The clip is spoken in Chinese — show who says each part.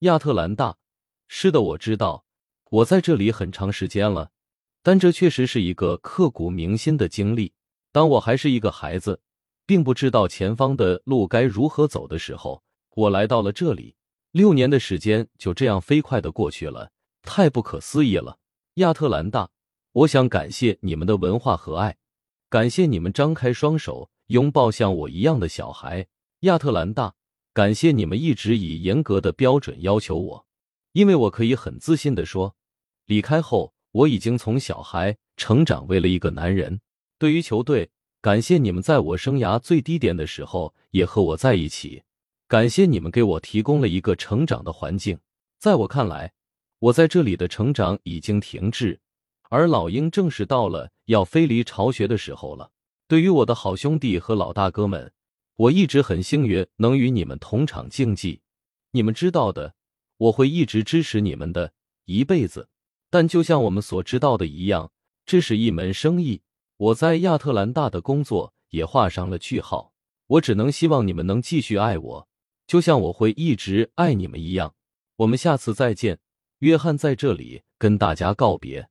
Speaker 1: 亚特兰大，是的，我知道，我在这里很长时间了，但这确实是一个刻骨铭心的经历。当我还是一个孩子，并不知道前方的路该如何走的时候，我来到了这里。六年的时间就这样飞快的过去了，太不可思议了。亚特兰大，我想感谢你们的文化和爱，感谢你们张开双手拥抱像我一样的小孩。亚特兰大，感谢你们一直以严格的标准要求我，因为我可以很自信的说，离开后我已经从小孩成长为了一个男人。对于球队，感谢你们在我生涯最低点的时候也和我在一起。感谢你们给我提供了一个成长的环境。在我看来，我在这里的成长已经停滞，而老鹰正是到了要飞离巢穴的时候了。对于我的好兄弟和老大哥们，我一直很幸运能与你们同场竞技。你们知道的，我会一直支持你们的一辈子。但就像我们所知道的一样，这是一门生意。我在亚特兰大的工作也画上了句号。我只能希望你们能继续爱我。就像我会一直爱你们一样，我们下次再见。约翰在这里跟大家告别。